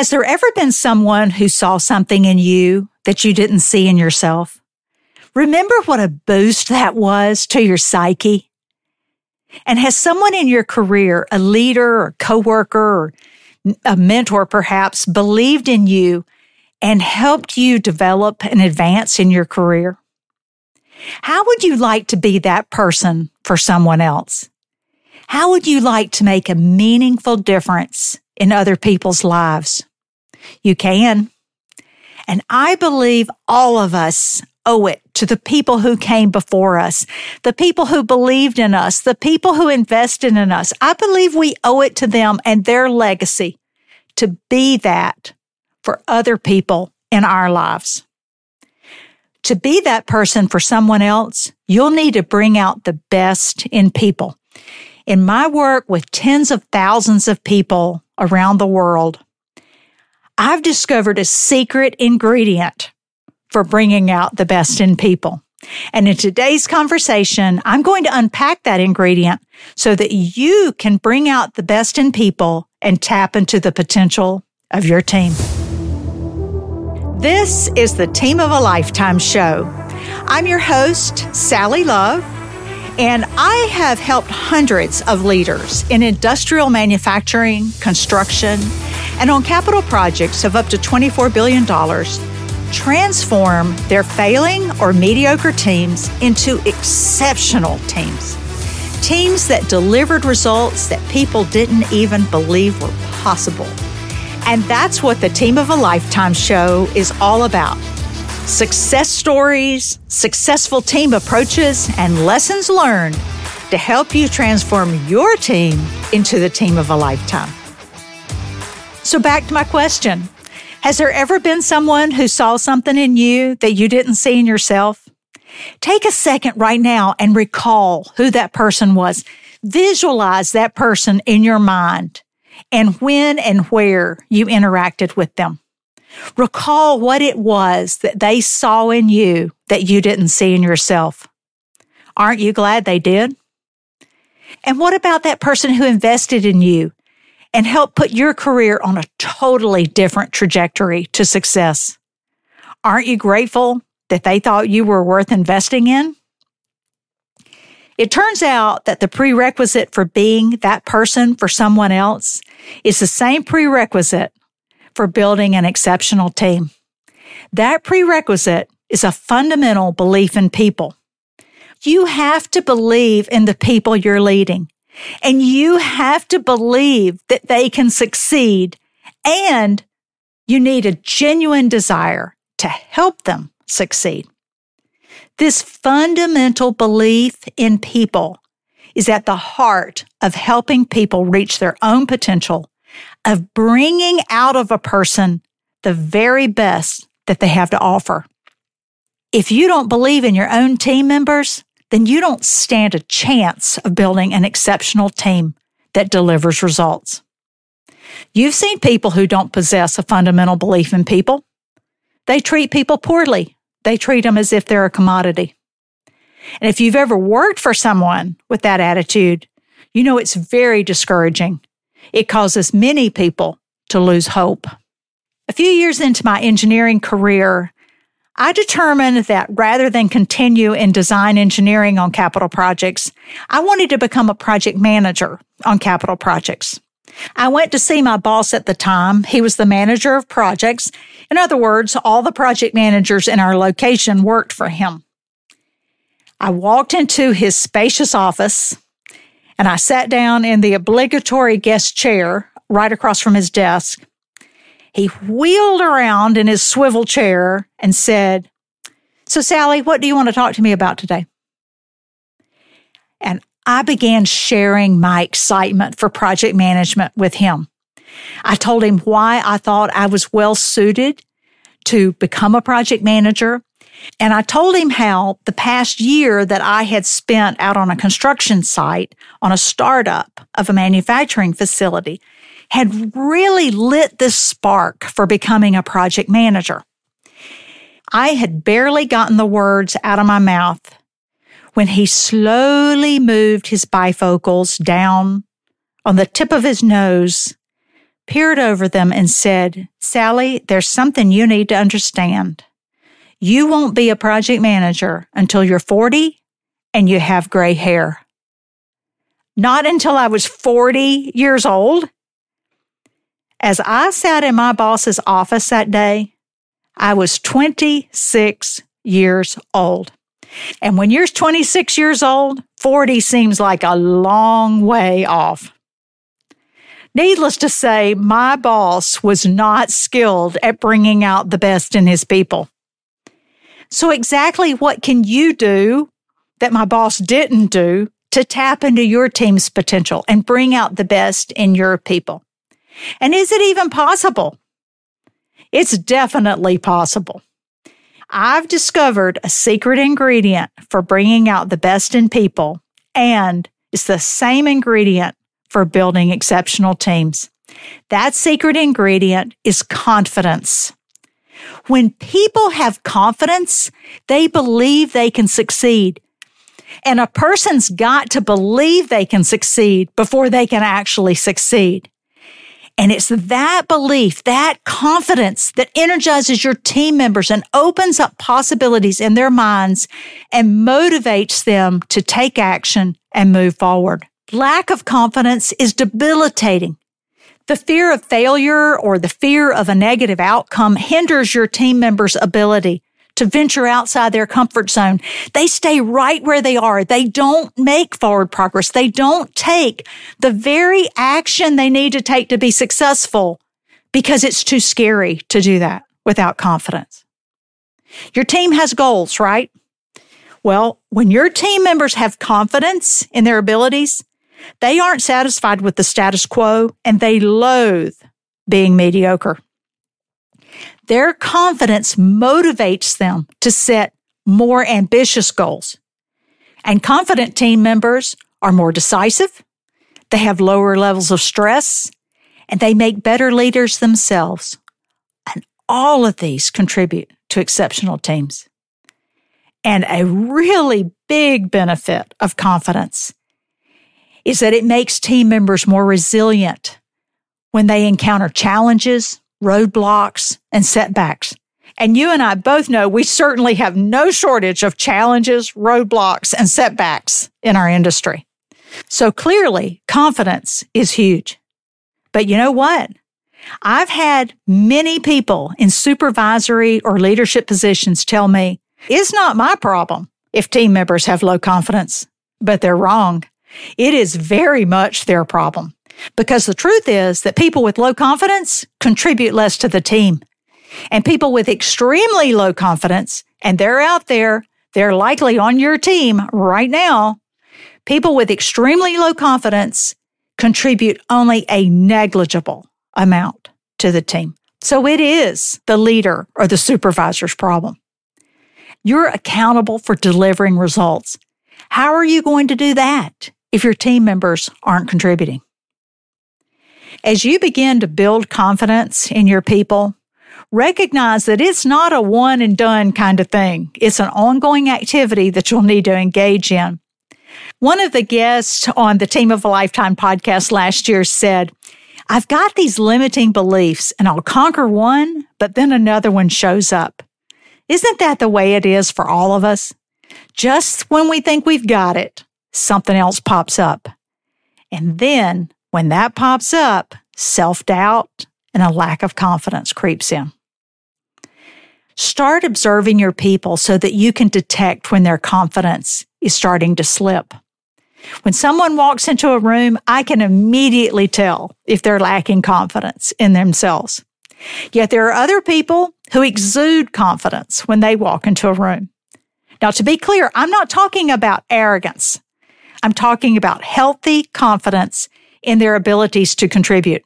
Has there ever been someone who saw something in you that you didn't see in yourself? Remember what a boost that was to your psyche? And has someone in your career, a leader or coworker or a mentor perhaps, believed in you and helped you develop and advance in your career? How would you like to be that person for someone else? How would you like to make a meaningful difference in other people's lives? You can. And I believe all of us owe it to the people who came before us, the people who believed in us, the people who invested in us. I believe we owe it to them and their legacy to be that for other people in our lives. To be that person for someone else, you'll need to bring out the best in people. In my work with tens of thousands of people around the world, I've discovered a secret ingredient for bringing out the best in people. And in today's conversation, I'm going to unpack that ingredient so that you can bring out the best in people and tap into the potential of your team. This is the Team of a Lifetime show. I'm your host, Sally Love, and I have helped hundreds of leaders in industrial manufacturing, construction, and on capital projects of up to $24 billion transform their failing or mediocre teams into exceptional teams. Teams that delivered results that people didn't even believe were possible. And that's what the Team of a Lifetime show is all about. Success stories, successful team approaches, and lessons learned to help you transform your team into the team of a lifetime. So, back to my question Has there ever been someone who saw something in you that you didn't see in yourself? Take a second right now and recall who that person was. Visualize that person in your mind and when and where you interacted with them. Recall what it was that they saw in you that you didn't see in yourself. Aren't you glad they did? And what about that person who invested in you and help put your career on a totally different trajectory to success? Aren't you grateful that they thought you were worth investing in? It turns out that the prerequisite for being that person for someone else is the same prerequisite for building an exceptional team. That prerequisite is a fundamental belief in people. You have to believe in the people you're leading and you have to believe that they can succeed and you need a genuine desire to help them succeed. This fundamental belief in people is at the heart of helping people reach their own potential, of bringing out of a person the very best that they have to offer. If you don't believe in your own team members, then you don't stand a chance of building an exceptional team that delivers results. You've seen people who don't possess a fundamental belief in people. They treat people poorly they treat them as if they're a commodity. And if you've ever worked for someone with that attitude, you know it's very discouraging. It causes many people to lose hope. A few years into my engineering career, I determined that rather than continue in design engineering on capital projects, I wanted to become a project manager on capital projects. I went to see my boss at the time. He was the manager of projects. In other words, all the project managers in our location worked for him. I walked into his spacious office and I sat down in the obligatory guest chair right across from his desk. He wheeled around in his swivel chair and said, So, Sally, what do you want to talk to me about today? And I began sharing my excitement for project management with him. I told him why I thought I was well suited to become a project manager. And I told him how the past year that I had spent out on a construction site on a startup of a manufacturing facility had really lit this spark for becoming a project manager. I had barely gotten the words out of my mouth when he slowly moved his bifocals down on the tip of his nose peered over them and said, Sally, there's something you need to understand. You won't be a project manager until you're 40 and you have gray hair. Not until I was 40 years old. As I sat in my boss's office that day, I was 26 years old. And when you're 26 years old, 40 seems like a long way off. Needless to say, my boss was not skilled at bringing out the best in his people. So, exactly what can you do that my boss didn't do to tap into your team's potential and bring out the best in your people? And is it even possible? It's definitely possible. I've discovered a secret ingredient for bringing out the best in people, and it's the same ingredient for building exceptional teams. That secret ingredient is confidence. When people have confidence, they believe they can succeed. And a person's got to believe they can succeed before they can actually succeed. And it's that belief, that confidence that energizes your team members and opens up possibilities in their minds and motivates them to take action and move forward. Lack of confidence is debilitating. The fear of failure or the fear of a negative outcome hinders your team members' ability to venture outside their comfort zone. They stay right where they are. They don't make forward progress. They don't take the very action they need to take to be successful because it's too scary to do that without confidence. Your team has goals, right? Well, when your team members have confidence in their abilities, they aren't satisfied with the status quo and they loathe being mediocre. Their confidence motivates them to set more ambitious goals. And confident team members are more decisive, they have lower levels of stress, and they make better leaders themselves. And all of these contribute to exceptional teams. And a really big benefit of confidence is that it makes team members more resilient when they encounter challenges, roadblocks, and setbacks. And you and I both know we certainly have no shortage of challenges, roadblocks, and setbacks in our industry. So clearly, confidence is huge. But you know what? I've had many people in supervisory or leadership positions tell me it's not my problem if team members have low confidence, but they're wrong. It is very much their problem because the truth is that people with low confidence contribute less to the team. And people with extremely low confidence, and they're out there, they're likely on your team right now. People with extremely low confidence contribute only a negligible amount to the team. So it is the leader or the supervisor's problem. You're accountable for delivering results. How are you going to do that? if your team members aren't contributing. As you begin to build confidence in your people, recognize that it's not a one and done kind of thing. It's an ongoing activity that you'll need to engage in. One of the guests on the Team of a Lifetime podcast last year said, I've got these limiting beliefs and I'll conquer one, but then another one shows up. Isn't that the way it is for all of us? Just when we think we've got it, something else pops up. And then when that pops up, self doubt and a lack of confidence creeps in. Start observing your people so that you can detect when their confidence is starting to slip. When someone walks into a room, I can immediately tell if they're lacking confidence in themselves. Yet there are other people who exude confidence when they walk into a room. Now, to be clear, I'm not talking about arrogance. I'm talking about healthy confidence in their abilities to contribute.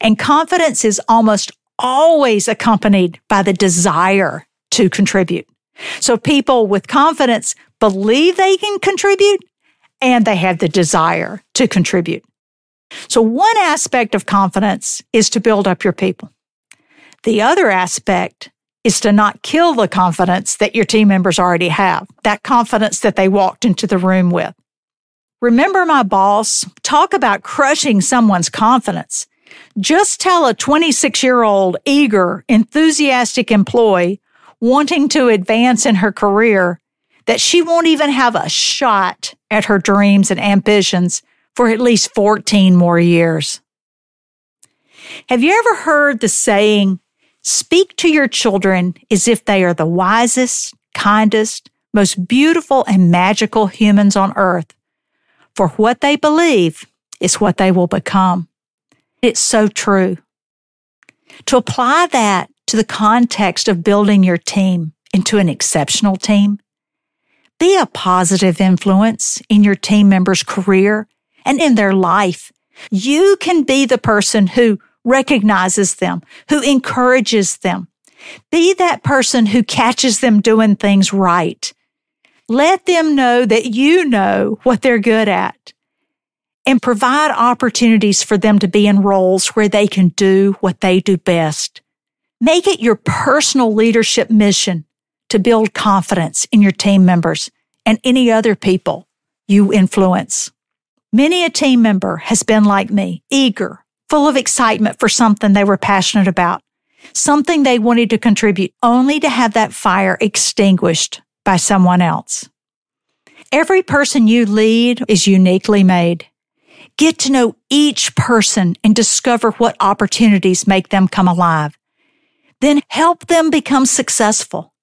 And confidence is almost always accompanied by the desire to contribute. So people with confidence believe they can contribute and they have the desire to contribute. So one aspect of confidence is to build up your people. The other aspect is to not kill the confidence that your team members already have, that confidence that they walked into the room with. Remember my boss? Talk about crushing someone's confidence. Just tell a 26 year old, eager, enthusiastic employee wanting to advance in her career that she won't even have a shot at her dreams and ambitions for at least 14 more years. Have you ever heard the saying, speak to your children as if they are the wisest, kindest, most beautiful and magical humans on earth? For what they believe is what they will become. It's so true. To apply that to the context of building your team into an exceptional team, be a positive influence in your team member's career and in their life. You can be the person who recognizes them, who encourages them. Be that person who catches them doing things right. Let them know that you know what they're good at and provide opportunities for them to be in roles where they can do what they do best. Make it your personal leadership mission to build confidence in your team members and any other people you influence. Many a team member has been like me, eager, full of excitement for something they were passionate about, something they wanted to contribute, only to have that fire extinguished by someone else. Every person you lead is uniquely made. Get to know each person and discover what opportunities make them come alive. Then help them become successful.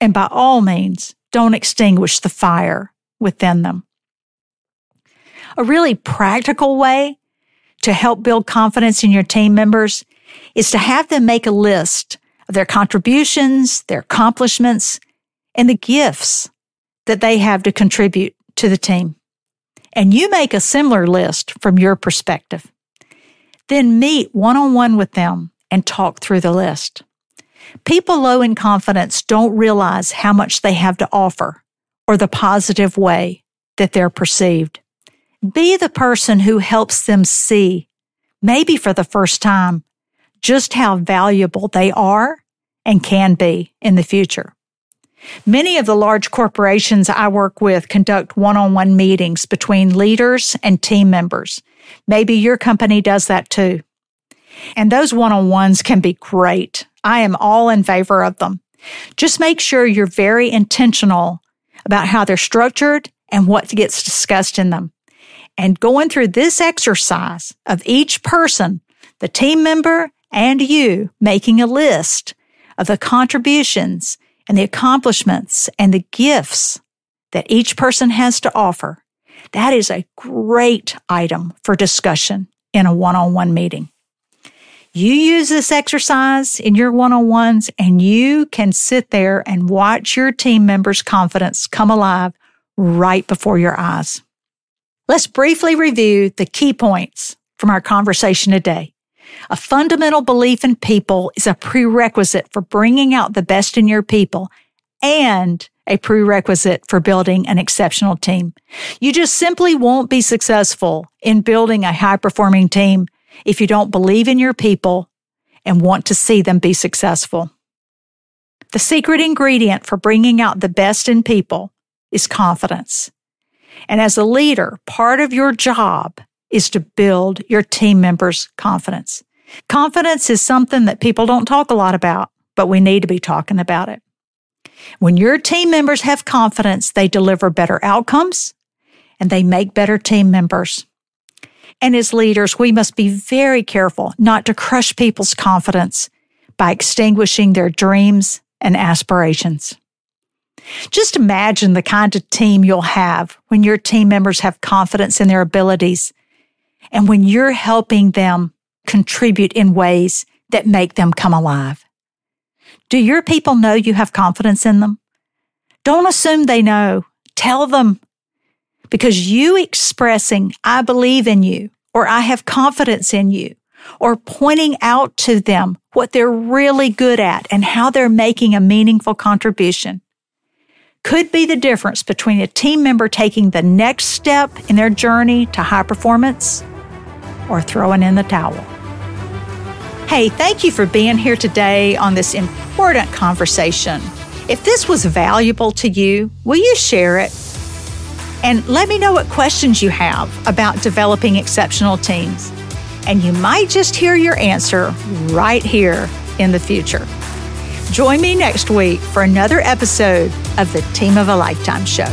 And by all means, don't extinguish the fire within them. A really practical way to help build confidence in your team members is to have them make a list of their contributions, their accomplishments, and the gifts that they have to contribute to the team and you make a similar list from your perspective. Then meet one on one with them and talk through the list. People low in confidence don't realize how much they have to offer or the positive way that they're perceived. Be the person who helps them see, maybe for the first time, just how valuable they are and can be in the future. Many of the large corporations I work with conduct one on one meetings between leaders and team members. Maybe your company does that too. And those one on ones can be great. I am all in favor of them. Just make sure you're very intentional about how they're structured and what gets discussed in them. And going through this exercise of each person, the team member and you making a list of the contributions and the accomplishments and the gifts that each person has to offer, that is a great item for discussion in a one on one meeting. You use this exercise in your one on ones, and you can sit there and watch your team members' confidence come alive right before your eyes. Let's briefly review the key points from our conversation today. A fundamental belief in people is a prerequisite for bringing out the best in your people and a prerequisite for building an exceptional team. You just simply won't be successful in building a high performing team if you don't believe in your people and want to see them be successful. The secret ingredient for bringing out the best in people is confidence. And as a leader, part of your job is to build your team members' confidence. Confidence is something that people don't talk a lot about, but we need to be talking about it. When your team members have confidence, they deliver better outcomes and they make better team members. And as leaders, we must be very careful not to crush people's confidence by extinguishing their dreams and aspirations. Just imagine the kind of team you'll have when your team members have confidence in their abilities and when you're helping them contribute in ways that make them come alive. Do your people know you have confidence in them? Don't assume they know. Tell them. Because you expressing, I believe in you, or I have confidence in you, or pointing out to them what they're really good at and how they're making a meaningful contribution could be the difference between a team member taking the next step in their journey to high performance or throwing in the towel. Hey, thank you for being here today on this important conversation. If this was valuable to you, will you share it? And let me know what questions you have about developing exceptional teams. and you might just hear your answer right here in the future. Join me next week for another episode of the Team of a Lifetime Show.